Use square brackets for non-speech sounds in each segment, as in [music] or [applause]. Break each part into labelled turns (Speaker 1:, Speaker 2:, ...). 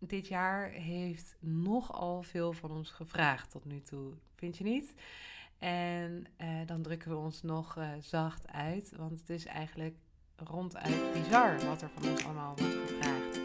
Speaker 1: dit jaar heeft nogal veel van ons gevraagd tot nu toe. Vind je niet? En uh, dan drukken we ons nog uh, zacht uit, want het is eigenlijk ronduit bizar wat er van ons allemaal wordt gevraagd.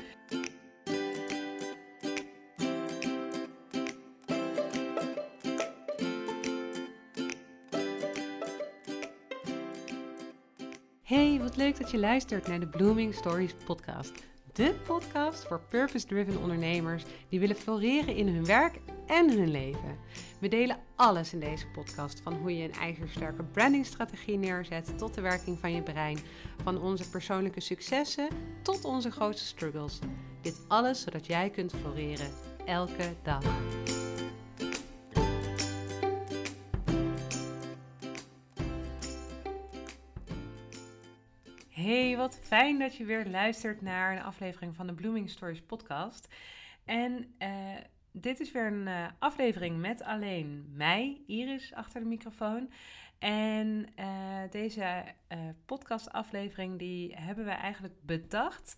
Speaker 1: Hey, wat leuk dat je luistert naar de Blooming Stories podcast. De podcast voor purpose-driven ondernemers die willen floreren in hun werk en hun leven. We delen alles in deze podcast, van hoe je een ijzersterke brandingstrategie neerzet tot de werking van je brein, van onze persoonlijke successen tot onze grootste struggles. Dit alles zodat jij kunt floreren elke dag. Wat fijn dat je weer luistert naar een aflevering van de Blooming Stories podcast. En uh, dit is weer een uh, aflevering met alleen mij, Iris, achter de microfoon. En uh, deze podcastaflevering die hebben we eigenlijk bedacht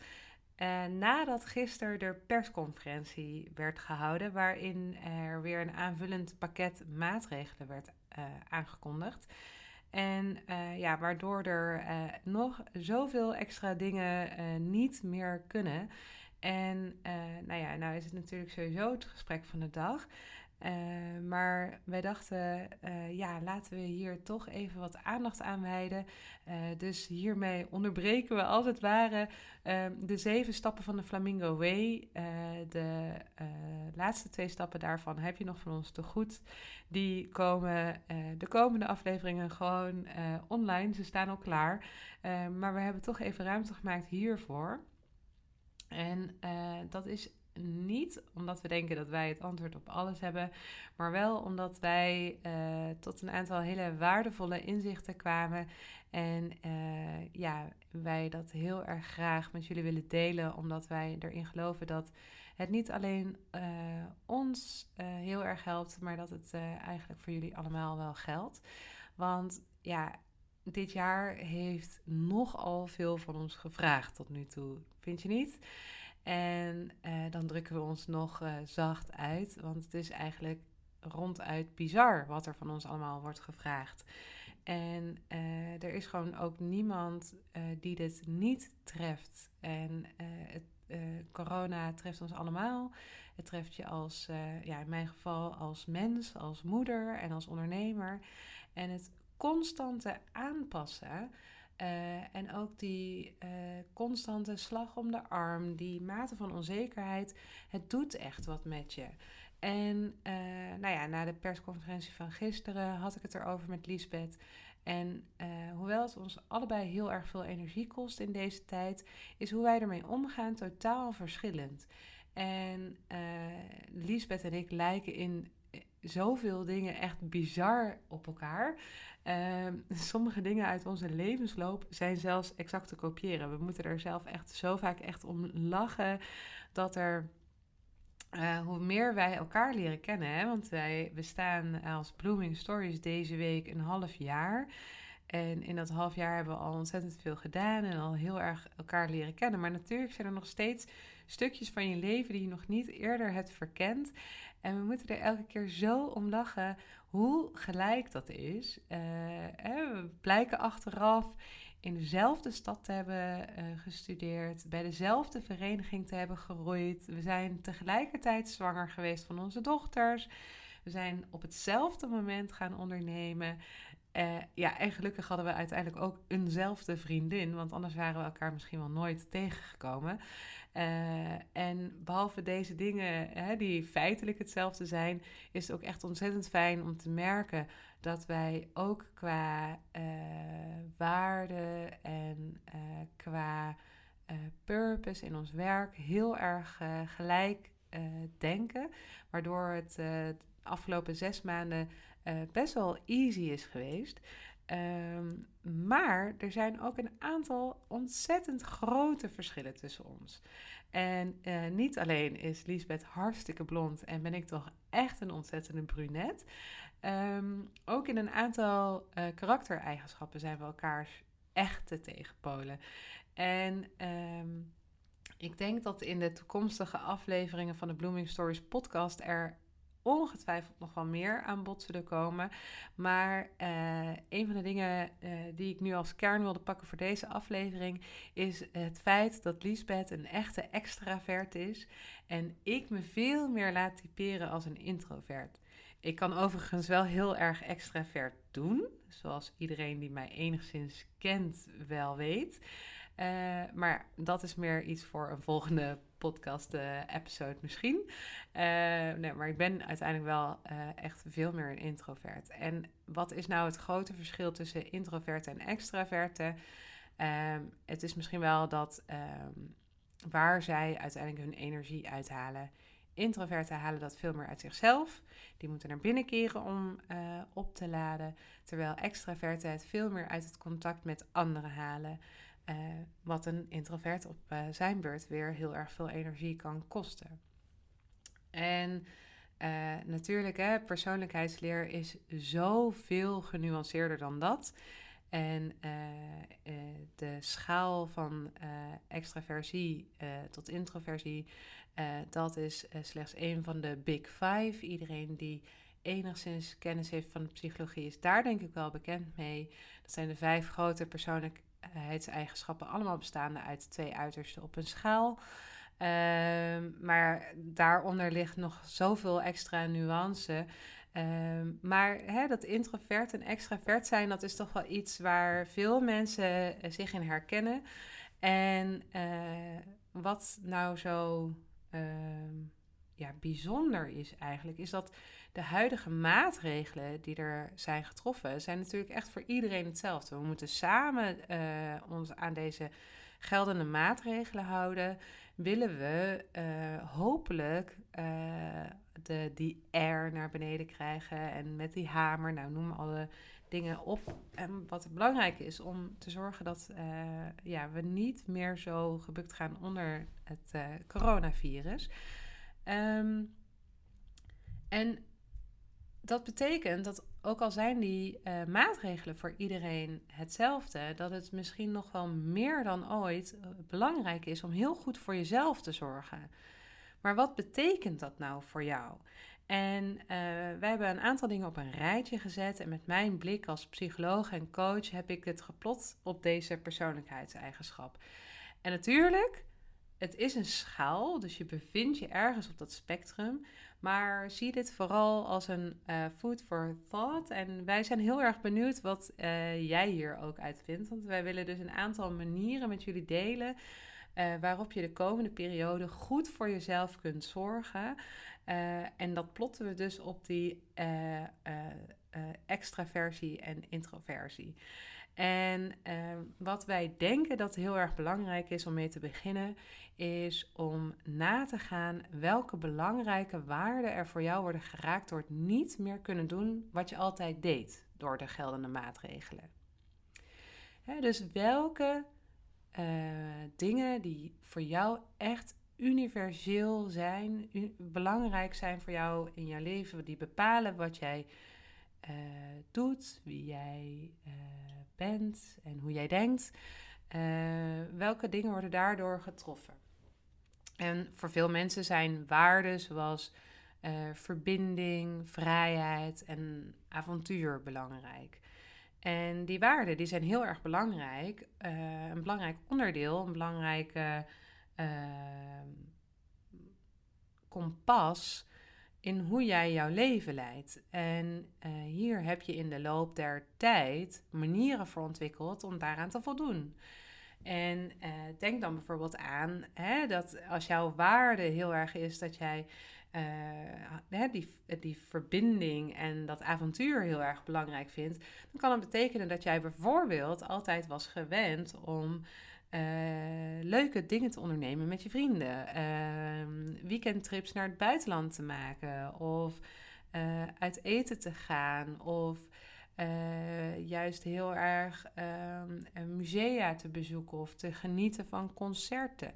Speaker 1: nadat gisteren de persconferentie werd gehouden, waarin er weer een aanvullend pakket maatregelen werd aangekondigd. En uh, ja, waardoor er uh, nog zoveel extra dingen uh, niet meer kunnen. En nou ja, nou is het natuurlijk sowieso het gesprek van de dag. Uh, maar wij dachten, uh, ja, laten we hier toch even wat aandacht aan wijden. Uh, dus hiermee onderbreken we als het ware de zeven stappen van de Flamingo Way. de laatste twee stappen daarvan heb je nog van ons te goed. Die komen de komende afleveringen gewoon online. Ze staan al klaar. maar we hebben toch even ruimte gemaakt hiervoor. En dat is niet omdat we denken dat wij het antwoord op alles hebben, maar wel omdat wij uh, tot een aantal hele waardevolle inzichten kwamen. En uh, ja, wij dat heel erg graag met jullie willen delen, omdat wij erin geloven dat het niet alleen uh, ons heel erg helpt, maar dat het eigenlijk voor jullie allemaal wel geldt. Want ja, dit jaar heeft nogal veel van ons gevraagd tot nu toe. Vind je niet? En uh, dan drukken we ons nog uh, zacht uit, want het is eigenlijk ronduit bizar wat er van ons allemaal wordt gevraagd. En uh, er is gewoon ook niemand die dit niet treft. En het, corona treft ons allemaal. Het treft je als, ja, in mijn geval als mens, als moeder en als ondernemer. En het constante aanpassen uh, en ook die uh, constante slag om de arm, die mate van onzekerheid, het doet echt wat met je. En uh, nou ja, na de persconferentie van gisteren had ik het erover met Liesbeth. En hoewel het ons allebei heel erg veel energie kost in deze tijd, is hoe wij ermee omgaan totaal verschillend. En Liesbeth en ik lijken in zoveel dingen echt bizar op elkaar. Uh, [laughs] sommige dingen uit onze levensloop zijn zelfs exact te kopiëren. We moeten er zelf echt zo vaak echt om lachen dat er. Uh, hoe meer wij elkaar leren kennen, hè? want wij bestaan als Blooming Stories deze week een half jaar. En in dat half jaar hebben we al ontzettend veel gedaan en al heel erg elkaar leren kennen. Maar natuurlijk zijn er nog steeds stukjes van je leven die je nog niet eerder hebt verkend. En we moeten er elke keer zo om lachen hoe gelijk dat is. Uh, we blijken achteraf in dezelfde stad te hebben uh, gestudeerd, bij dezelfde vereniging te hebben geroeid. We zijn tegelijkertijd zwanger geweest van onze dochters. We zijn op hetzelfde moment gaan ondernemen. Uh, ja, en gelukkig hadden we uiteindelijk ook eenzelfde vriendin, want anders waren we elkaar misschien wel nooit tegengekomen. Uh, en behalve deze dingen, hè, die feitelijk hetzelfde zijn, is het ook echt ontzettend fijn om te merken dat wij ook qua uh, waarde en qua purpose in ons werk heel erg gelijk denken, waardoor het de afgelopen zes maanden uh, best wel easy is geweest. Um, maar er zijn ook een aantal ontzettend grote verschillen tussen ons. En uh, niet alleen is Liesbeth hartstikke blond en ben ik toch echt een ontzettende brunet. Um, ook in een aantal uh, karaktereigenschappen zijn we elkaars echte tegenpolen. En um, Ik denk dat in de toekomstige afleveringen van de Blooming Stories podcast er ongetwijfeld nog wel meer aan bod zullen komen. Maar uh, een van de dingen uh, die ik nu als kern wilde pakken voor deze aflevering is het feit dat Lisbeth een echte extravert is en ik me veel meer laat typeren als een introvert. Ik kan overigens wel heel erg extravert doen, zoals iedereen die mij enigszins kent wel weet. Uh, maar dat is meer iets voor een volgende podcast-episode uh, misschien. Uh, nee, maar ik ben uiteindelijk wel echt veel meer een introvert. En wat is nou het grote verschil tussen introverte en extraverte? Ehm, het is misschien wel dat um, waar zij uiteindelijk hun energie uithalen. Introverten halen dat veel meer uit zichzelf. Die moeten naar binnen keren om op te laden. Terwijl extraverten het veel meer uit het contact met anderen halen. Uh, wat een introvert op uh, zijn beurt weer heel erg veel energie kan kosten. En uh, natuurlijk, hè, persoonlijkheidsleer is zoveel genuanceerder dan dat. En de schaal van extraversie tot introversie, dat is slechts een van de big five. Iedereen die enigszins kennis heeft van de psychologie is daar denk ik wel bekend mee. Dat zijn de vijf grote persoonlijk, eigenschappen allemaal bestaande uit twee uitersten op een schaal. Um, maar daaronder ligt nog zoveel extra nuance. Um, maar hè, dat introvert en extravert zijn, dat is toch wel iets waar veel mensen eh, zich in herkennen. En uh, wat nou zo uh, ja, bijzonder is eigenlijk, is dat de huidige maatregelen die er zijn getroffen, zijn natuurlijk echt voor iedereen hetzelfde. We moeten samen uh, ons aan deze geldende maatregelen houden. Willen we uh, hopelijk uh, de, die R naar beneden krijgen en met die hamer, nou noem alle dingen op. En wat belangrijk is om te zorgen dat ja, we niet meer zo gebukt gaan onder het coronavirus. Um, en dat betekent dat ook al zijn die uh, maatregelen voor iedereen hetzelfde, dat het misschien nog wel meer dan ooit uh, belangrijk is om heel goed voor jezelf te zorgen. Maar wat betekent dat nou voor jou? En uh, wij hebben een aantal dingen op een rijtje gezet. En met mijn blik als psycholoog en coach heb ik het geplot op deze persoonlijkheidseigenschap. En natuurlijk, het is een schaal, dus je bevindt je ergens op dat spectrum. Maar zie dit vooral als een uh, food for thought. En wij zijn heel erg benieuwd wat uh, jij hier ook uit vindt. Want wij willen dus een aantal manieren met jullie delen. Uh, waarop je de komende periode goed voor jezelf kunt zorgen. en dat plotten we dus op die extraversie en introversie. En wat wij denken dat heel erg belangrijk is om mee te beginnen, is om na te gaan welke belangrijke waarden er voor jou worden geraakt door het niet meer kunnen doen wat je altijd deed door de geldende maatregelen. dus welke uh, dingen die voor jou echt universeel zijn, belangrijk zijn voor jou in jouw leven, die bepalen wat jij uh, doet, wie jij uh, bent en hoe jij denkt. welke dingen worden daardoor getroffen? En voor veel mensen zijn waarden zoals uh, verbinding, vrijheid en avontuur belangrijk. En die waarden die zijn heel erg belangrijk. Uh, een belangrijk onderdeel, een belangrijke kompas in hoe jij jouw leven leidt. En hier heb je in de loop der tijd manieren voor ontwikkeld om daaraan te voldoen. En uh, denk dan bijvoorbeeld aan hè, dat als jouw waarde heel erg is dat jij hè, die, die verbinding en dat avontuur heel erg belangrijk vindt, dan kan het betekenen dat jij bijvoorbeeld altijd was gewend om uh, leuke dingen te ondernemen met je vrienden, ehm, weekendtrips naar het buitenland te maken of uit eten te gaan of uh, juist heel erg um, musea te bezoeken of te genieten van concerten.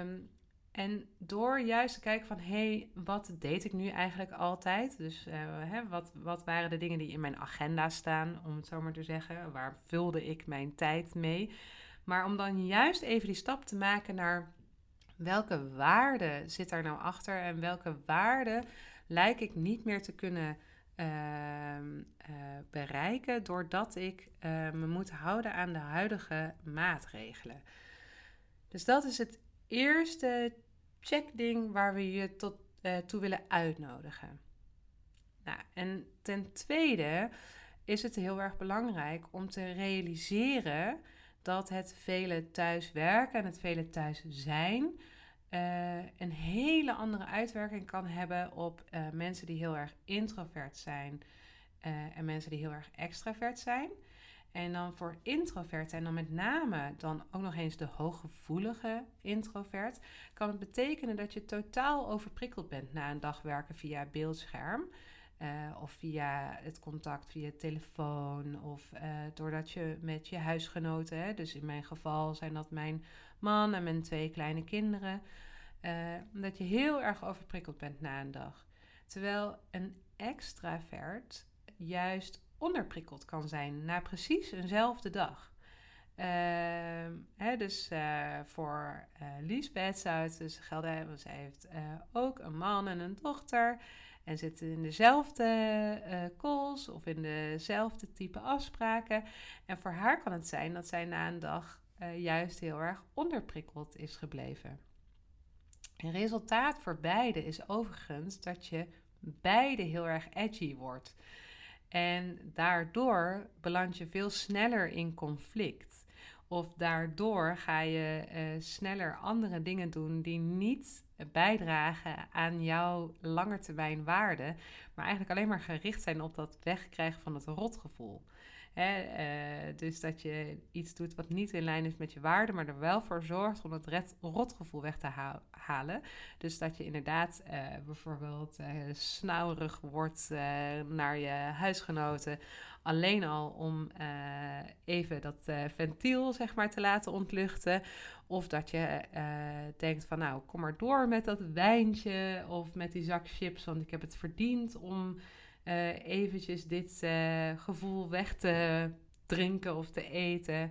Speaker 1: Um, en door juist te kijken van, hé, hey, wat deed ik nu eigenlijk altijd? Dus hè, wat, wat waren de dingen die in mijn agenda staan, om het zo maar te zeggen? Waar vulde ik mijn tijd mee? Maar om dan juist even die stap te maken naar welke waarde zit daar nou achter en welke waarde lijk ik niet meer te kunnen ehm, eh, bereiken doordat ik uh, me moet houden aan de huidige maatregelen. Dus dat is het eerste checkding waar we je tot, uh, toe willen uitnodigen. Nou, en ten tweede is het heel erg belangrijk om te realiseren dat het vele thuiswerken en het vele thuis zijn uh, een hele andere uitwerking kan hebben op uh, mensen die heel erg introvert zijn uh, en mensen die heel erg extravert zijn. En dan voor introvert en dan met name dan ook nog eens de hooggevoelige introvert, kan het betekenen dat je totaal overprikkeld bent na een dag werken via beeldscherm. Uh, of via het contact via telefoon of uh, doordat je met je huisgenoten, hè, dus in mijn geval zijn dat mijn man en mijn twee kleine kinderen, uh, dat je heel erg overprikkeld bent na een dag. Terwijl een extravert juist onderprikkeld kan zijn na precies eenzelfde dag. hè, dus voor Liesbeth zou het dus gelden, want zij heeft ook een man en een dochter en zitten in dezelfde uh, calls of in dezelfde type afspraken. En voor haar kan het zijn dat zij na een dag uh, juist heel erg onderprikkeld is gebleven. Een resultaat voor beide is overigens dat je beide heel erg edgy wordt. En daardoor beland je veel sneller in conflict. Of daardoor ga je uh, sneller andere dingen doen die niet bijdragen aan jouw langetermijn waarde, maar eigenlijk alleen maar gericht zijn op dat wegkrijgen van het rotgevoel. Uh, dus dat je iets doet wat niet in lijn is met je waarde, maar er wel voor zorgt om het rotgevoel weg te ha halen. Dus dat je inderdaad uh, bijvoorbeeld uh, wordt naar je huisgenoten. Alleen al om even dat ventiel zeg maar te laten ontluchten. Of dat je denkt van nou kom maar door met dat wijntje of met die zak chips, want ik heb het verdiend om eventjes dit gevoel weg te drinken of te eten.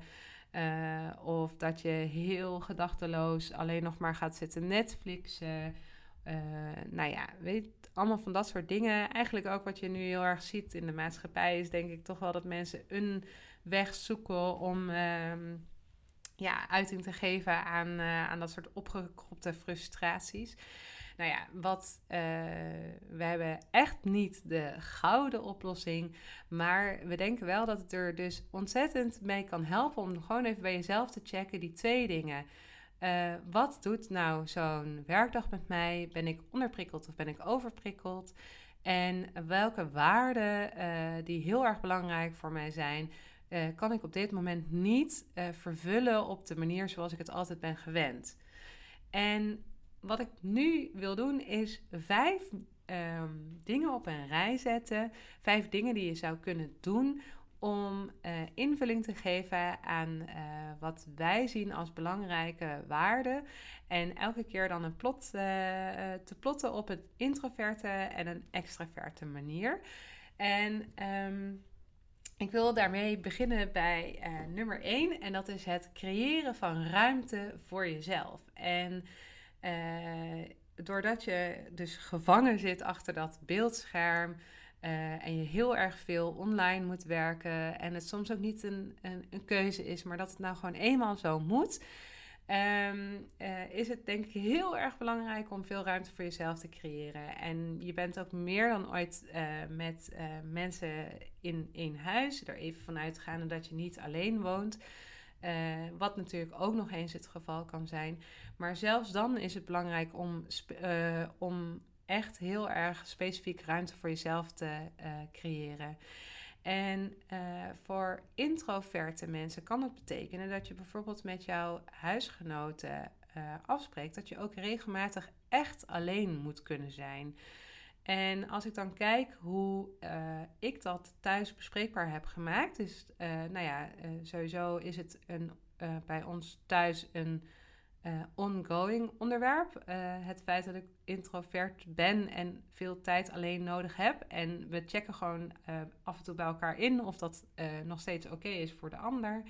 Speaker 1: Of dat je heel gedachteloos alleen nog maar gaat zitten Netflixen. nou ja, weet allemaal van dat soort dingen. Eigenlijk ook wat je nu heel erg ziet in de maatschappij is denk ik toch wel dat mensen een weg zoeken om ehm, ja, uiting te geven aan, aan dat soort opgekropte frustraties. Nou ja, wat, uh, we hebben echt niet de gouden oplossing. Maar we denken wel dat het er dus ontzettend mee kan helpen om gewoon even bij jezelf te checken die twee dingen. Uh, wat doet nou zo'n werkdag met mij? Ben ik onderprikkeld of ben ik overprikkeld? En welke waarden uh, die heel erg belangrijk voor mij zijn, uh, kan ik op dit moment niet vervullen op de manier zoals ik het altijd ben gewend. En wat ik nu wil doen is vijf um, dingen op een rij zetten. Vijf dingen die je zou kunnen doen om uh, invulling te geven aan uh, wat wij zien als belangrijke waarden. En elke keer dan een plot uh, te plotten op een introverte en een extraverte manier. En um, ik wil daarmee beginnen bij nummer 1 en dat is het creëren van ruimte voor jezelf. En doordat je dus gevangen zit achter dat beeldscherm uh, en je heel erg veel online moet werken en het soms ook niet een, een, een keuze is, maar dat het nou gewoon eenmaal zo moet, um, uh, is het denk ik heel erg belangrijk om veel ruimte voor jezelf te creëren. En je bent ook meer dan ooit met mensen in één huis, er even vanuit gaan dat je niet alleen woont. Wat natuurlijk ook nog eens het geval kan zijn. Maar zelfs dan is het belangrijk om, om echt heel erg specifiek ruimte voor jezelf te uh, creëren. En voor introverte mensen kan het betekenen dat je bijvoorbeeld met jouw huisgenoten afspreekt dat je ook regelmatig echt alleen moet kunnen zijn. En als ik dan kijk hoe ik dat thuis bespreekbaar heb gemaakt, uh, nou ja, sowieso is het een, bij ons thuis een ongoing onderwerp. het feit dat ik introvert ben en veel tijd alleen nodig heb. En we checken gewoon af en toe bij elkaar in of dat nog steeds oké is voor de ander.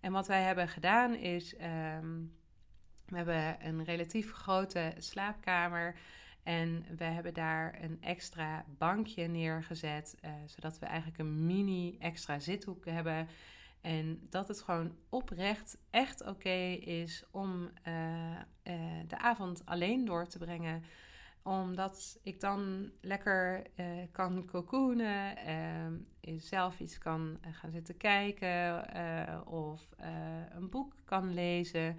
Speaker 1: En wat wij hebben gedaan is. Um, We hebben een relatief grote slaapkamer. En we hebben daar een extra bankje neergezet, zodat we eigenlijk een mini extra zithoek hebben. En dat het gewoon oprecht echt oké is om uh, uh, de avond alleen door te brengen. Omdat ik dan lekker kan cocoonen, zelf iets kan gaan zitten kijken of een boek kan lezen.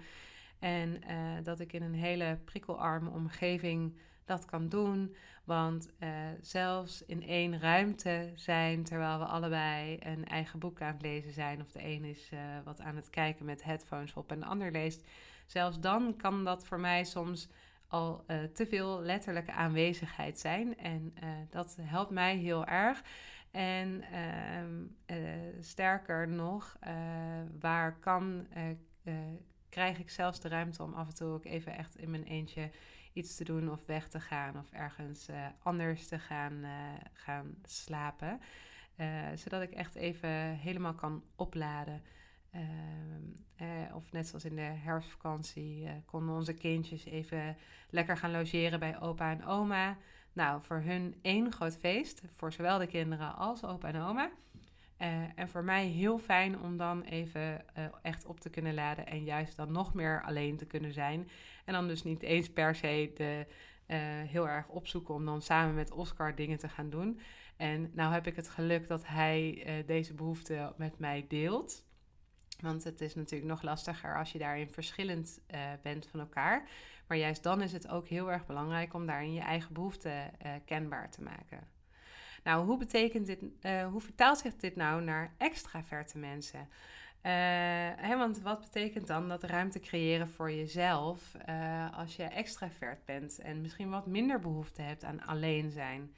Speaker 1: En dat ik in een hele prikkelarme omgeving dat kan doen. Want uh, zelfs in één ruimte zijn terwijl we allebei een eigen boek aan het lezen zijn, of de een is uh, wat aan het kijken met headphones op en de ander leest, zelfs dan kan dat voor mij soms al uh, te veel letterlijke aanwezigheid zijn. En dat helpt mij heel erg. En ehm, sterker nog, waar kan, krijg ik zelfs de ruimte om af en toe ook even echt in mijn eentje iets te doen of weg te gaan of ergens uh, anders te gaan, uh, gaan slapen. Uh, zodat ik echt even helemaal kan opladen. Ehm, of net zoals in de herfstvakantie konden onze kindjes even lekker gaan logeren bij opa en oma. Nou, voor hun één groot feest, voor zowel de kinderen als opa en oma. Uh, en voor mij heel fijn om dan even uh, echt op te kunnen laden en juist dan nog meer alleen te kunnen zijn. En dan dus niet eens per se de, uh, heel erg opzoeken om dan samen met Oscar dingen te gaan doen. En nou heb ik het geluk dat hij deze behoefte met mij deelt. Want het is natuurlijk nog lastiger als je daarin verschillend bent van elkaar. Maar juist dan is het ook heel erg belangrijk om daarin je eigen behoeften kenbaar te maken. Nou, hoe betekent dit, uh, hoe vertaalt zich dit nou naar extraverte mensen? Hè, want wat betekent dan dat ruimte creëren voor jezelf uh, als je extravert bent en misschien wat minder behoefte hebt aan alleen zijn?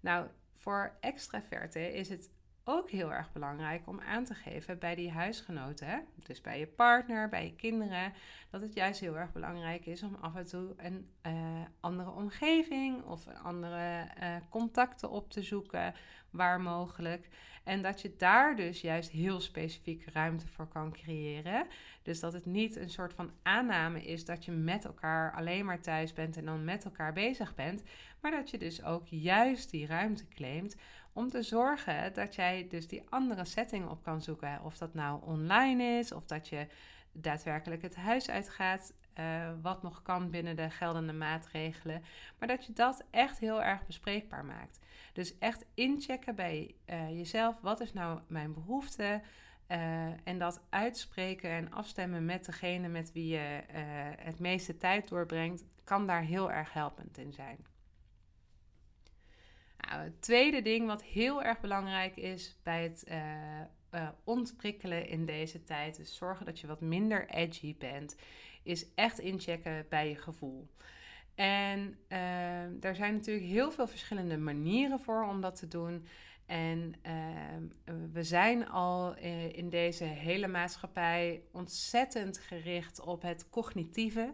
Speaker 1: Nou, voor extraverten is het ook heel erg belangrijk om aan te geven bij die huisgenoten, dus bij je partner, bij je kinderen, dat het juist heel erg belangrijk is om af en toe een uh, andere omgeving of andere uh, contacten op te zoeken, waar mogelijk. En dat je daar dus juist heel specifiek ruimte voor kan creëren. Dus dat het niet een soort van aanname is dat je met elkaar alleen maar thuis bent en dan met elkaar bezig bent, maar dat je dus ook juist die ruimte claimt om te zorgen dat jij dus die andere setting op kan zoeken. Of dat nou online is, of dat je daadwerkelijk het huis uitgaat, uh, wat nog kan binnen de geldende maatregelen. Maar dat je dat echt heel erg bespreekbaar maakt. Dus echt inchecken bij uh, jezelf, wat is nou mijn behoefte? Uh, en dat uitspreken en afstemmen met degene met wie je het meeste tijd doorbrengt, kan daar heel erg helpend in zijn. Nou, het tweede ding wat heel erg belangrijk is bij het uh, ontprikkelen in deze tijd, dus zorgen dat je wat minder edgy bent, is echt inchecken bij je gevoel. En uh, er zijn natuurlijk heel veel verschillende manieren voor om dat te doen. En we zijn al in deze hele maatschappij ontzettend gericht op het cognitieve.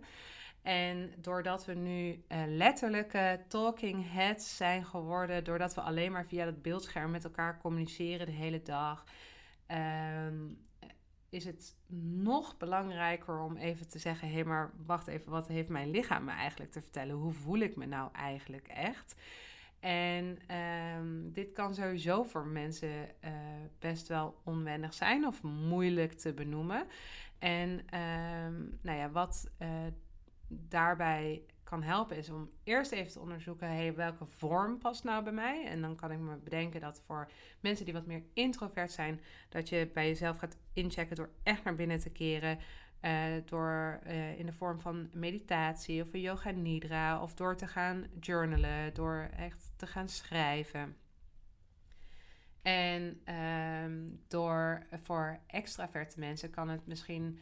Speaker 1: En doordat we nu uh, letterlijke talking heads zijn geworden, doordat we alleen maar via het beeldscherm met elkaar communiceren de hele dag, um, is het nog belangrijker om even te zeggen: hé, hey, maar wacht even, wat heeft mijn lichaam me eigenlijk te vertellen? Hoe voel ik me nou eigenlijk echt? En um, dit kan sowieso voor mensen uh, best wel onwennig zijn of moeilijk te benoemen. En um, nou ja, wat uh, daarbij kan helpen is om eerst even te onderzoeken, hey, welke vorm past nou bij mij? En dan kan ik me bedenken dat voor mensen die wat meer introvert zijn, dat je bij jezelf gaat inchecken door echt naar binnen te keren. Uh, door uh, in de vorm van meditatie of een yoga nidra of door te gaan journalen, door echt te gaan schrijven. En um, door voor extraverte mensen kan het misschien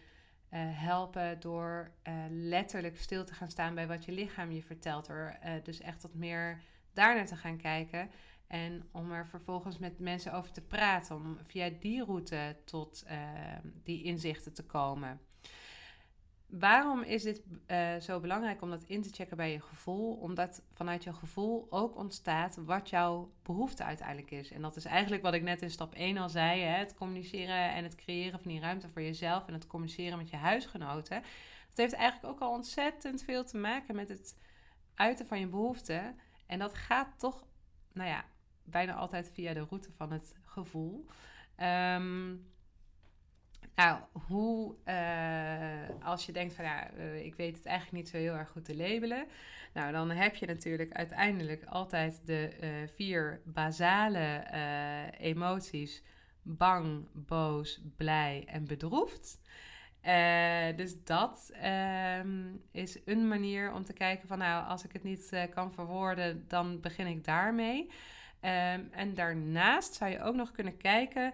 Speaker 1: helpen door uh, letterlijk stil te gaan staan bij wat je lichaam je vertelt. Door uh, dus echt wat meer daarnaar te gaan kijken. En om er vervolgens met mensen over te praten. Om via die route tot die inzichten te komen. Waarom is dit uh, zo belangrijk om dat in te checken bij je gevoel? Omdat vanuit je gevoel ook ontstaat wat jouw behoefte uiteindelijk is. En dat is eigenlijk wat ik net in stap 1 al zei: hè? het communiceren en het creëren van die ruimte voor jezelf en het communiceren met je huisgenoten. Dat heeft eigenlijk ook al ontzettend veel te maken met het uiten van je behoeften. En dat gaat toch, nou ja, bijna altijd via de route van het gevoel. Um, nou, hoe, uh, als je denkt van ja, uh, ik weet het eigenlijk niet zo heel erg goed te labelen. Nou, dan heb je natuurlijk uiteindelijk altijd de uh, vier basale emoties: bang, boos, blij en bedroefd. dus dat um, is een manier om te kijken van nou, als ik het niet kan verwoorden, dan begin ik daarmee. Um, en daarnaast zou je ook nog kunnen kijken,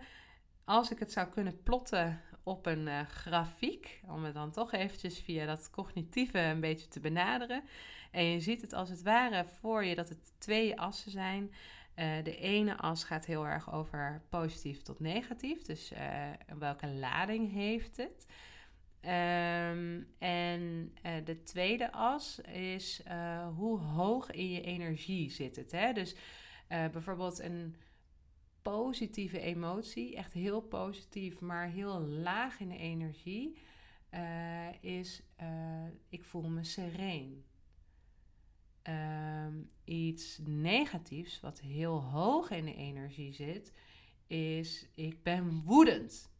Speaker 1: als ik het zou kunnen plotten op een uh, grafiek, om het dan toch eventjes via dat cognitieve een beetje te benaderen. En je ziet het als het ware voor je dat het twee assen zijn. Uh, de ene as gaat heel erg over positief tot negatief, dus uh, welke lading heeft het. Um, en de tweede as is hoe hoog in je energie zit het. Hè? Dus bijvoorbeeld een positieve emotie, echt heel positief, maar heel laag in de energie, uh, is uh, ik voel me sereen. Um, iets negatiefs, wat heel hoog in de energie zit, is ik ben woedend.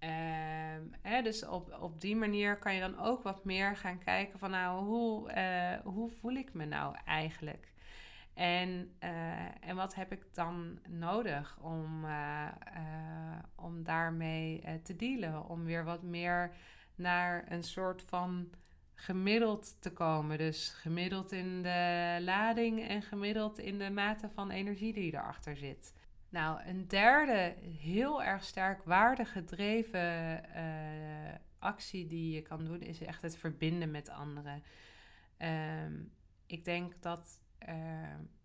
Speaker 1: Um, hè, dus op, op die manier kan je dan ook wat meer gaan kijken van nou, hoe, uh, hoe voel ik me nou eigenlijk? En, uh, en wat heb ik dan nodig om, uh, uh, om daarmee te dealen? Om weer wat meer naar een soort van gemiddeld te komen. Dus gemiddeld in de lading en gemiddeld in de mate van energie die erachter zit. Nou, een derde heel erg sterk waardegedreven actie die je kan doen, is echt het verbinden met anderen. Um, ik denk dat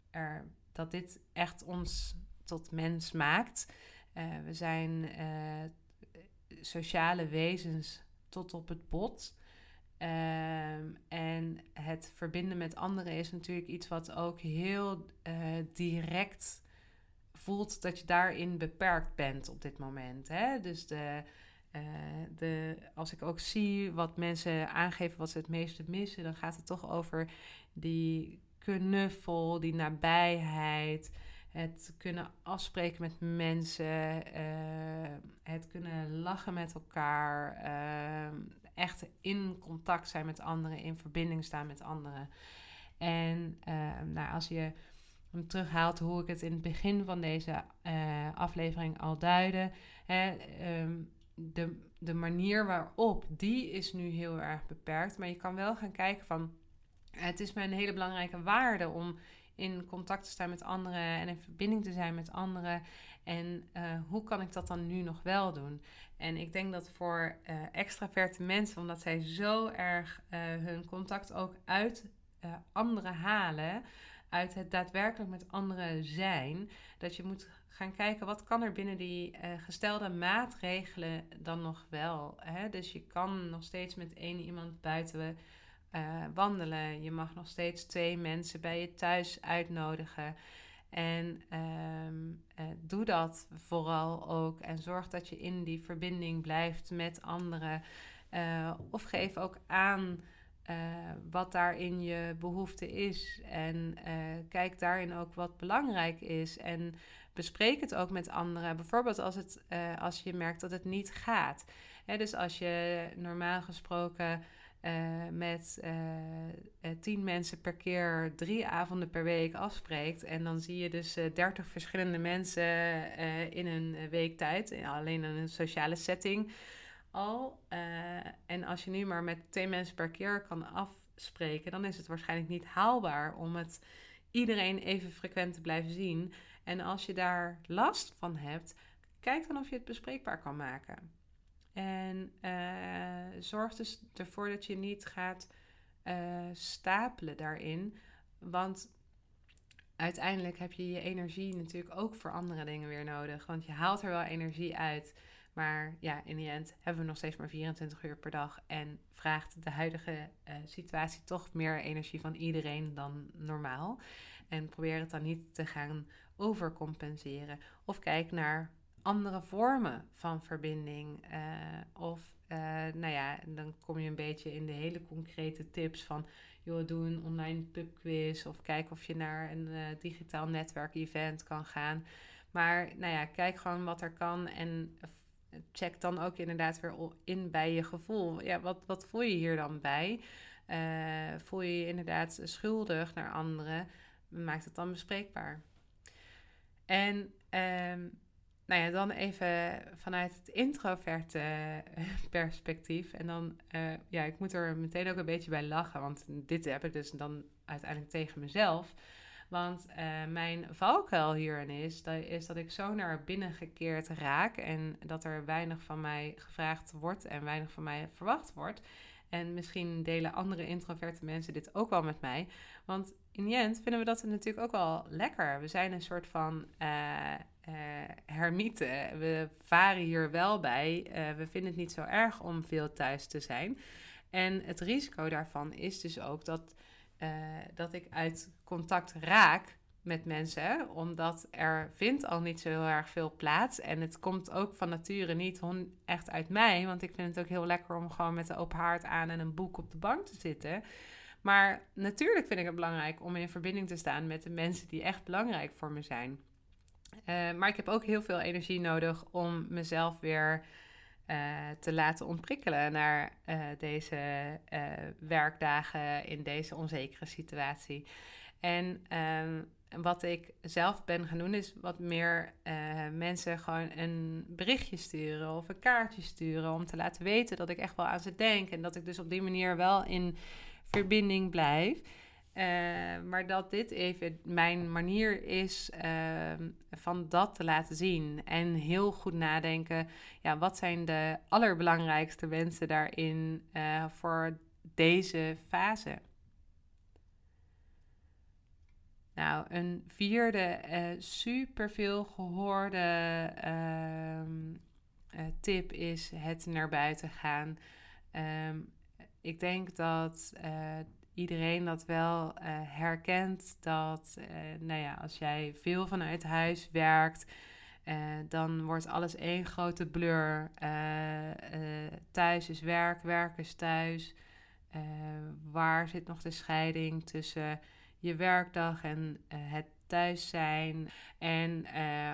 Speaker 1: er, dat dit echt ons tot mens maakt. Uh, we zijn uh, sociale wezens tot op het bot. Uh, en het verbinden met anderen is natuurlijk iets wat ook heel direct voelt dat je daarin beperkt bent op dit moment. Hè? Dus de, de, als ik ook zie wat mensen aangeven wat ze het meeste missen, dan gaat het toch over die knuffel, die nabijheid, het kunnen afspreken met mensen, uh, het kunnen lachen met elkaar, uh, echt in contact zijn met anderen, in verbinding staan met anderen. En uh, nou, als je hem terughaalt hoe ik het in het begin van deze aflevering al duidde, hè, um, de, de manier waarop, die is nu heel erg beperkt. Maar je kan wel gaan kijken van het is mij een hele belangrijke waarde om in contact te staan met anderen en in verbinding te zijn met anderen. En uh, hoe kan ik dat dan nu nog wel doen? En ik denk dat voor uh, extraverte mensen, omdat zij zo erg uh, hun contact ook uit anderen halen, uit het daadwerkelijk met anderen zijn, dat je moet gaan kijken wat kan er binnen die gestelde maatregelen dan nog wel. Hè? Dus je kan nog steeds met één iemand buiten uh, wandelen. Je mag nog steeds twee mensen bij je thuis uitnodigen. En um, uh, doe dat vooral ook. En zorg dat je in die verbinding blijft met anderen. Uh, of geef ook aan wat daarin je behoefte is. En kijk daarin ook wat belangrijk is. En bespreek het ook met anderen. Bijvoorbeeld als, het, als je merkt dat het niet gaat. Dus als je normaal gesproken uh, met uh, tien mensen per keer drie avonden per week afspreekt. En dan zie je dus dertig verschillende mensen in een week tijd, alleen in een sociale setting al. en als je nu maar met twee mensen per keer kan afspreken, dan is het waarschijnlijk niet haalbaar om het iedereen even frequent te blijven zien. En als je daar last van hebt, kijk dan of je het bespreekbaar kan maken. En uh, zorg dus ervoor dat je niet gaat uh, stapelen daarin. Want uiteindelijk heb je je energie natuurlijk ook voor andere dingen weer nodig. Want je haalt er wel energie uit. Maar ja, in die end hebben we nog steeds maar 24 uur per dag. En vraagt de huidige uh, situatie toch meer energie van iedereen dan normaal. En probeer het dan niet te gaan overcompenseren. Of kijk naar andere vormen van verbinding. Uh, of uh, nou ja, dan kom je een beetje in de hele concrete tips van, joh, doe een online pubquiz of kijk of je naar een digitaal netwerk-event kan gaan. Maar nou ja, kijk gewoon wat er kan en check dan ook inderdaad weer in bij je gevoel. Ja, wat, wat voel je hier dan bij? Uh, voel je je inderdaad schuldig naar anderen? Maakt het dan bespreekbaar? En um, nou ja, dan even vanuit het introverte eh, [laughs] perspectief. En dan, uh, ja, ik moet er meteen ook een beetje bij lachen, want dit heb ik dus dan uiteindelijk tegen mezelf. Want uh, mijn valkuil hierin is dat, is dat ik zo naar binnen gekeerd raak en dat er weinig van mij gevraagd wordt en weinig van mij verwacht wordt. En misschien delen andere introverte mensen dit ook wel met mij. Want in end vinden we dat natuurlijk ook wel lekker. We zijn een soort van hermieten. We varen hier wel bij. we vinden het niet zo erg om veel thuis te zijn. En het risico daarvan is dus ook dat uh, dat ik uit contact raak met mensen, omdat er vindt al niet zo heel erg veel plaats. En het komt ook van nature niet echt uit mij, want ik vind het ook heel lekker om gewoon met de open haard aan en een boek op de bank te zitten. Maar natuurlijk vind ik het belangrijk om in verbinding te staan met de mensen die echt belangrijk voor me zijn. Uh, maar ik heb ook heel veel energie nodig om mezelf weer uh, te laten ontprikkelen naar uh, deze werkdagen in deze onzekere situatie. En um, wat ik zelf ben gaan doen, is wat meer mensen gewoon een berichtje sturen of een kaartje sturen om te laten weten dat ik echt wel aan ze denk en dat ik dus op die manier wel in verbinding blijf. Uh, maar dat dit even mijn manier is uh, van dat te laten zien. En heel goed nadenken, ja, wat zijn de allerbelangrijkste wensen daarin uh, voor deze fase? Nou, een vierde super veel gehoorde ehm, tip is het naar buiten gaan. Um, ik denk dat iedereen dat wel uh, herkent. Dat, uh, nou ja, als jij veel vanuit huis werkt, uh, dan wordt alles één grote blur. thuis is werk, werk is thuis. waar zit nog de scheiding tussen je werkdag en het thuis zijn? En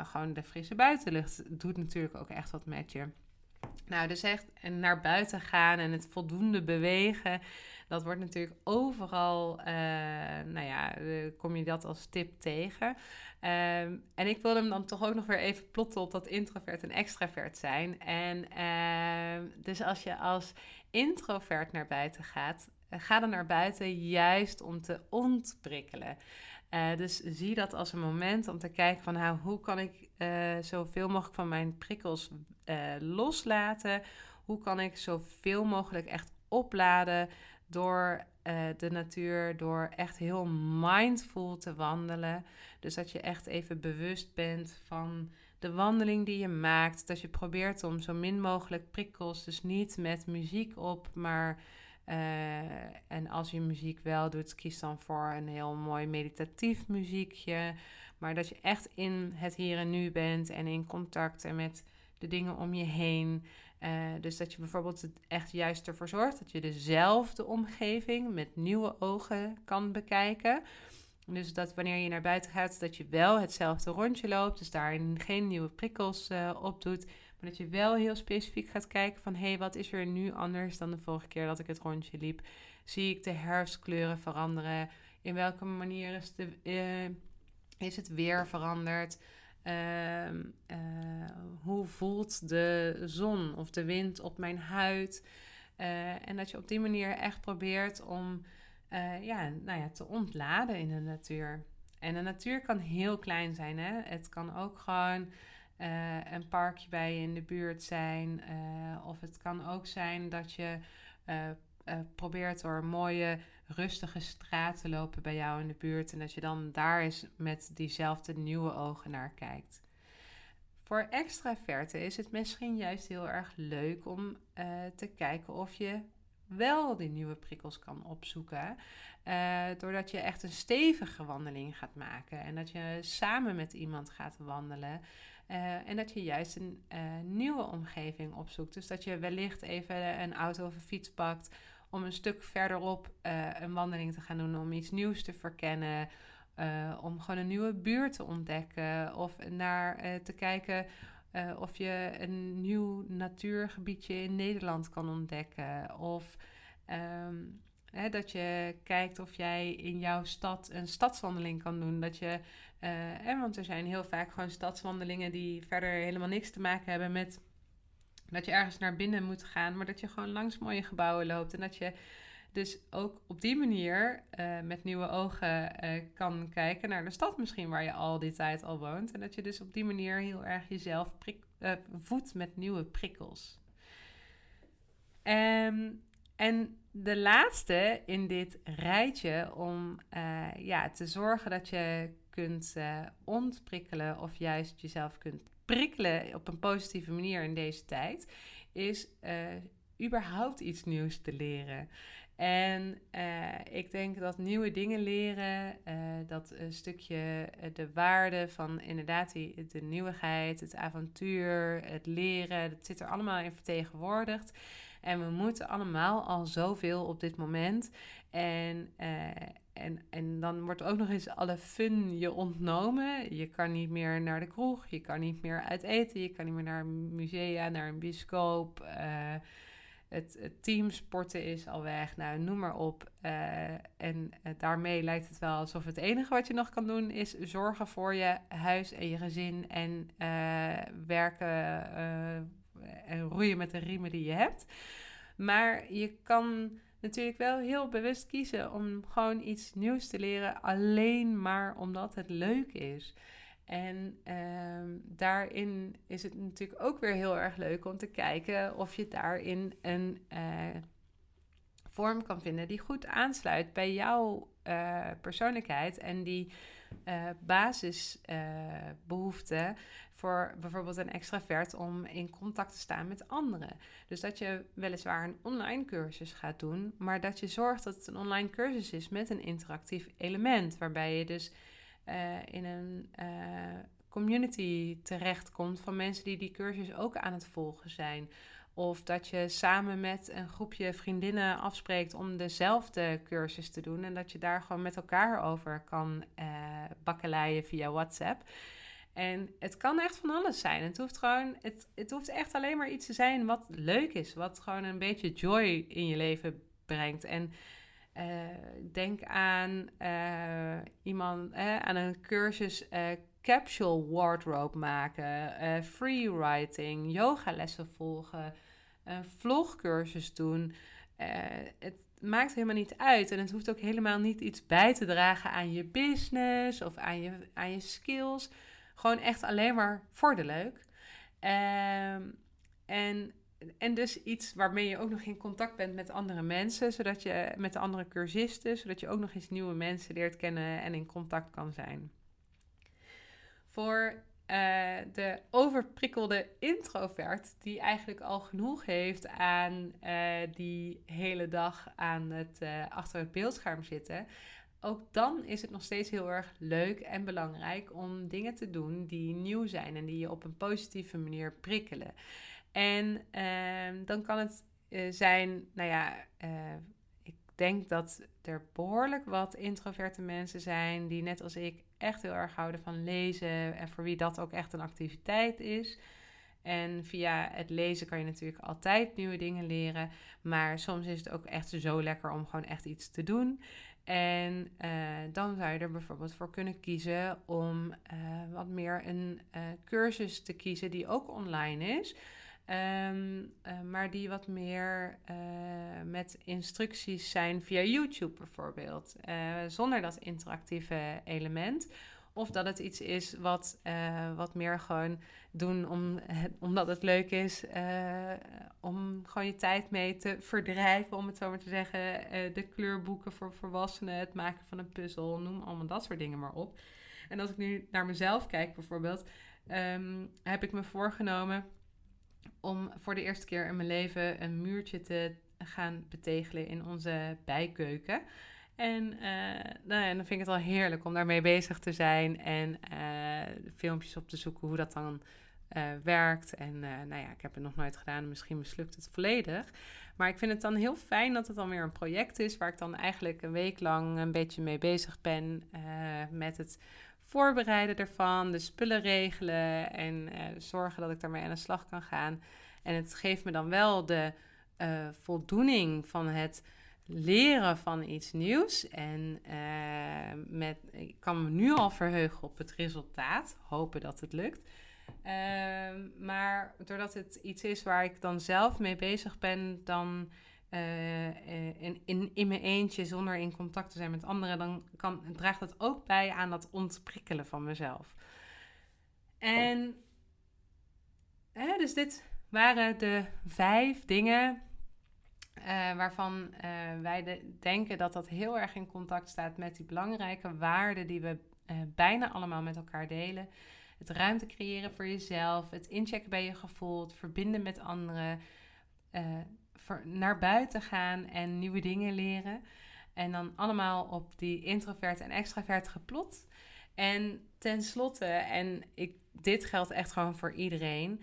Speaker 1: gewoon de frisse buitenlucht doet natuurlijk ook echt wat met je. Nou, dus echt naar buiten gaan en het voldoende bewegen. Dat wordt natuurlijk overal, uh, nou ja, kom je dat als tip tegen. Um, en ik wilde hem dan toch ook nog weer even plotten op dat introvert en extravert zijn. En uh, dus als je als introvert naar buiten gaat, uh, ga dan naar buiten juist om te ontprikkelen. Dus zie dat als een moment om te kijken van nou, hoe kan ik uh, zoveel mogelijk van mijn prikkels uh, loslaten? Hoe kan ik zoveel mogelijk echt opladen door de natuur, door echt heel mindful te wandelen. Dus dat je echt even bewust bent van de wandeling die je maakt. Dat je probeert om zo min mogelijk prikkels, dus niet met muziek op, maar en als je muziek wel doet, kies dan voor een heel mooi meditatief muziekje. Maar dat je echt in het hier en nu bent en in contact met de dingen om je heen. Uh, dus dat je bijvoorbeeld echt juist ervoor zorgt dat je dezelfde omgeving met nieuwe ogen kan bekijken. Dus dat wanneer je naar buiten gaat, dat je wel hetzelfde rondje loopt. Dus daarin geen nieuwe prikkels uh, op doet. Maar dat je wel heel specifiek gaat kijken van... hé, hey, wat is er nu anders dan de vorige keer dat ik het rondje liep? Zie ik de herfstkleuren veranderen? In welke manier is, de, uh, is het weer veranderd? Uh, uh, hoe voelt de zon of de wind op mijn huid? Uh, en dat je op die manier echt probeert om ja, nou ja, te ontladen in de natuur. En de natuur kan heel klein zijn. Hè? Het kan ook gewoon een parkje bij je in de buurt zijn. Of het kan ook zijn dat je probeert door mooie, rustige straten te lopen bij jou in de buurt. En dat je dan daar eens met diezelfde nieuwe ogen naar kijkt. Voor extraverten is het misschien juist heel erg leuk om te kijken of je wel die nieuwe prikkels kan opzoeken. Uh, doordat je echt een stevige wandeling gaat maken. En dat je samen met iemand gaat wandelen. en dat je juist een nieuwe omgeving opzoekt. Dus dat je wellicht even een auto of een fiets pakt om een stuk verderop een wandeling te gaan doen, om iets nieuws te verkennen. om gewoon een nieuwe buurt te ontdekken of naar te kijken of je een nieuw natuurgebiedje in Nederland kan ontdekken. Of ehm, hè, dat je kijkt of jij in jouw stad een stadswandeling kan doen. Dat je, want er zijn heel vaak gewoon stadswandelingen die verder helemaal niks te maken hebben met dat je ergens naar binnen moet gaan, maar dat je gewoon langs mooie gebouwen loopt. En dat je dus ook op die manier uh, met nieuwe ogen uh, kan kijken naar de stad misschien waar je al die tijd al woont. En dat je dus op die manier heel erg jezelf prik, uh, voedt met nieuwe prikkels. Um, en de laatste in dit rijtje om ja, te zorgen dat je kunt ontprikkelen of juist jezelf kunt prikkelen op een positieve manier in deze tijd, is überhaupt iets nieuws te leren. En uh, ik denk dat nieuwe dingen leren, uh, dat een stukje de waarde van inderdaad die, de nieuwigheid, het avontuur, het leren, dat zit er allemaal in vertegenwoordigd. En we moeten allemaal al zoveel op dit moment. En, en, en dan wordt ook nog eens alle fun je ontnomen. Je kan niet meer naar de kroeg, je kan niet meer uit eten, je kan niet meer naar musea, naar een bioscoop het, het teamsporten is al weg. Nou, noem maar op. Uh, en daarmee lijkt het wel alsof het enige wat je nog kan doen is zorgen voor je huis en je gezin en werken en roeien met de riemen die je hebt. Maar je kan natuurlijk wel heel bewust kiezen om gewoon iets nieuws te leren, alleen maar omdat het leuk is. En ehm, daarin is het natuurlijk ook weer heel erg leuk om te kijken of je daarin een uh, vorm kan vinden die goed aansluit bij jouw uh, persoonlijkheid en die uh, basisbehoeften voor bijvoorbeeld een extravert om in contact te staan met anderen. Dus dat je weliswaar een online cursus gaat doen, maar dat je zorgt dat het een online cursus is met een interactief element, waarbij je dus uh, in een uh, community terechtkomt van mensen die die cursus ook aan het volgen zijn. Of dat je samen met een groepje vriendinnen afspreekt om dezelfde cursus te doen. En dat je daar gewoon met elkaar over kan uh, bakkeleien via WhatsApp. En het kan echt van alles zijn. Het hoeft gewoon, het, het hoeft echt alleen maar iets te zijn wat leuk is. Wat gewoon een beetje joy in je leven brengt. En uh, denk aan uh, iemand, aan een cursus uh, capsule wardrobe maken, freewriting, yogalessen volgen, een vlogcursus doen. het maakt helemaal niet uit en het hoeft ook helemaal niet iets bij te dragen aan je business of aan je, aan je skills. Gewoon echt alleen maar voor de leuk. Um, en en dus iets waarmee je ook nog in contact bent met andere mensen, zodat je met de andere cursisten, zodat je ook nog eens nieuwe mensen leert kennen en in contact kan zijn. Voor uh, de overprikkelde introvert, die eigenlijk al genoeg heeft aan uh, die hele dag aan het, uh, achter het beeldscherm zitten, ook dan is het nog steeds heel erg leuk en belangrijk om dingen te doen die nieuw zijn en die je op een positieve manier prikkelen. En ehm, dan kan het uh, zijn, nou ja, uh, ik denk dat er behoorlijk wat introverte mensen zijn die net als ik echt heel erg houden van lezen en voor wie dat ook echt een activiteit is. En via het lezen kan je natuurlijk altijd nieuwe dingen leren. Maar soms is het ook echt zo lekker om gewoon echt iets te doen. En uh, dan zou je er bijvoorbeeld voor kunnen kiezen om uh, wat meer een uh, cursus te kiezen die ook online is. Uh, maar die wat meer met instructies zijn via YouTube bijvoorbeeld. Zonder dat interactieve element. Of dat het iets is wat, wat meer gewoon doen om, omdat het leuk is. om gewoon je tijd mee te verdrijven, om het zo maar te zeggen. de kleurboeken voor volwassenen, het maken van een puzzel, noem allemaal dat soort dingen maar op. En als ik nu naar mezelf kijk bijvoorbeeld, um, heb ik me voorgenomen om voor de eerste keer in mijn leven een muurtje te gaan betegelen in onze bijkeuken. En, nou ja, dan vind ik het al heerlijk om daarmee bezig te zijn en filmpjes op te zoeken hoe dat dan werkt. En nou ja, ik heb het nog nooit gedaan, misschien mislukt het volledig. Maar ik vind het dan heel fijn dat het dan weer een project is waar ik dan eigenlijk een week lang een beetje mee bezig ben met het voorbereiden ervan, de spullen regelen en zorgen dat ik daarmee aan de slag kan gaan. En het geeft me dan wel de voldoening van het leren van iets nieuws. En uh, met, ik kan me nu al verheugen op het resultaat, hopen dat het lukt. Ehm, maar doordat het iets is waar ik dan zelf mee bezig ben, dan uh, in, in, in mijn eentje zonder in contact te zijn met anderen, dan kan, draagt dat ook bij aan dat ontprikkelen van mezelf. En hè, dus dit waren de vijf dingen uh, waarvan wij de, denken dat dat heel erg in contact staat met die belangrijke waarden die we bijna allemaal met elkaar delen. Het ruimte creëren voor jezelf, het inchecken bij je gevoel, het verbinden met anderen, naar buiten gaan en nieuwe dingen leren. En dan allemaal op die introvert en extravert geplot. En tenslotte, en ik, dit geldt echt gewoon voor iedereen.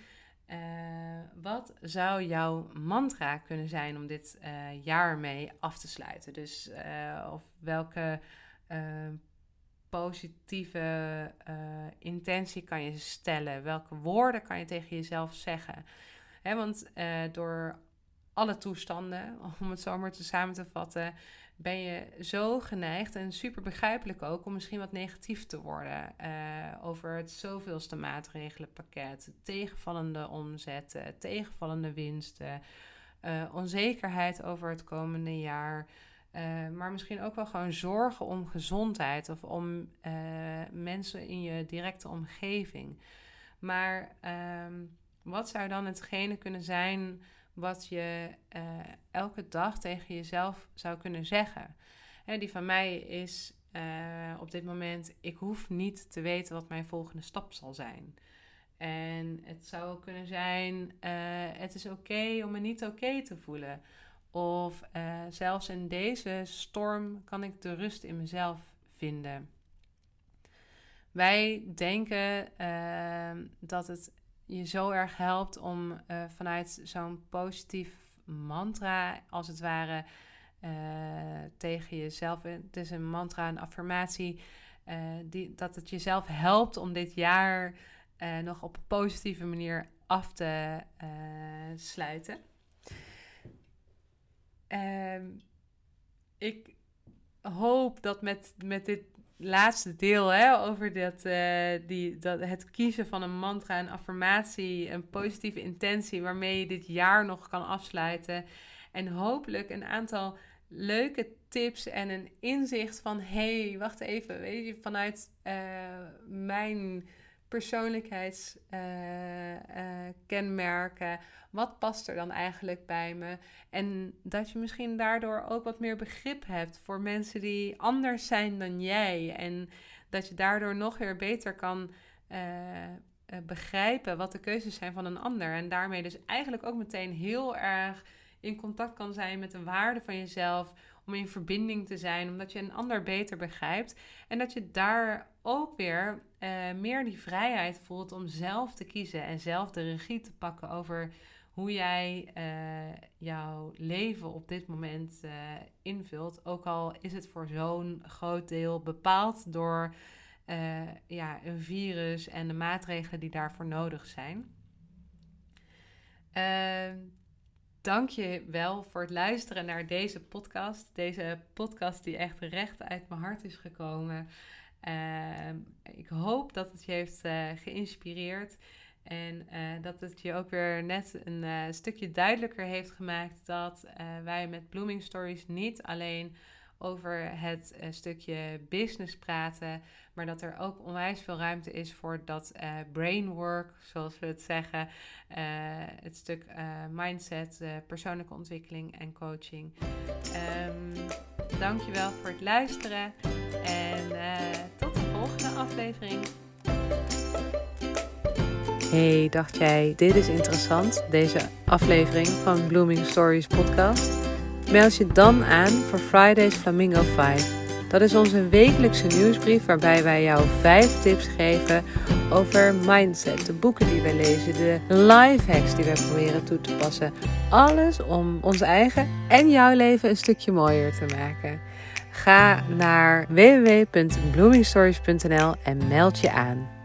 Speaker 1: Uh, wat zou jouw mantra kunnen zijn om dit uh, jaar mee af te sluiten? Dus uh, of welke positieve intentie kan je stellen? Welke woorden kan je tegen jezelf zeggen? Hè, want door alle toestanden, om het zo maar te samen te vatten, ben je zo geneigd en super begrijpelijk ook om misschien wat negatief te worden uh, over het zoveelste maatregelenpakket, tegenvallende omzetten, tegenvallende winsten, uh, onzekerheid over het komende jaar. Uh, maar misschien ook wel gewoon zorgen om gezondheid of om mensen in je directe omgeving. Maar ehm, wat zou dan hetgene kunnen zijn wat je uh, elke dag tegen jezelf zou kunnen zeggen. Die van mij is uh, op dit moment: ik hoef niet te weten wat mijn volgende stap zal zijn. En het zou kunnen zijn: uh, het is oké om me niet oké te voelen. Of zelfs in deze storm kan ik de rust in mezelf vinden. Wij denken dat het je zo erg helpt om uh, vanuit zo'n positief mantra, als het ware, uh, tegen jezelf. Het is een mantra, een affirmatie. Uh, die, dat het jezelf helpt om dit jaar nog op een positieve manier af te sluiten. Ehm, ik hoop dat met, met dit laatste deel hè, over dat, uh, die, dat, het kiezen van een mantra, een affirmatie, een positieve intentie waarmee je dit jaar nog kan afsluiten. En hopelijk een aantal leuke tips en een inzicht van: hey, wacht even, weet je, vanuit uh, mijn persoonlijkheidskenmerken. Uh, uh, wat past er dan eigenlijk bij me? En dat je misschien daardoor ook wat meer begrip hebt voor mensen die anders zijn dan jij. En dat je daardoor nog weer beter kan uh, begrijpen wat de keuzes zijn van een ander. En daarmee dus eigenlijk ook meteen heel erg in contact kan zijn met de waarde van jezelf om in verbinding te zijn, omdat je een ander beter begrijpt. En dat je daar ook weer uh, meer die vrijheid voelt om zelf te kiezen en zelf de regie te pakken over hoe jij uh, jouw leven op dit moment uh, invult. Ook al is het voor zo'n groot deel bepaald door ja, een virus en de maatregelen die daarvoor nodig zijn. Ehm, dank je wel voor het luisteren naar deze podcast. Deze podcast die echt recht uit mijn hart is gekomen. Uh, ik hoop dat het je heeft uh, geïnspireerd. En uh, dat het je ook weer net een uh, stukje duidelijker heeft gemaakt dat wij met Blooming Stories niet alleen over het uh, stukje business praten, maar dat er ook onwijs veel ruimte is voor dat uh, brainwork, zoals we het zeggen, uh, het stuk mindset, persoonlijke ontwikkeling en coaching. Um, dankjewel voor het luisteren en tot de volgende aflevering. Hey, dacht jij, dit is interessant, deze aflevering van Blooming Stories podcast? Meld je dan aan voor Fridays Flamingo 5. Dat is onze wekelijkse nieuwsbrief waarbij wij jou 5 tips geven over mindset, de boeken die wij lezen, de life hacks die wij proberen toe te passen. Alles om ons eigen en jouw leven een stukje mooier te maken. Ga naar www.bloomingstories.nl en meld je aan.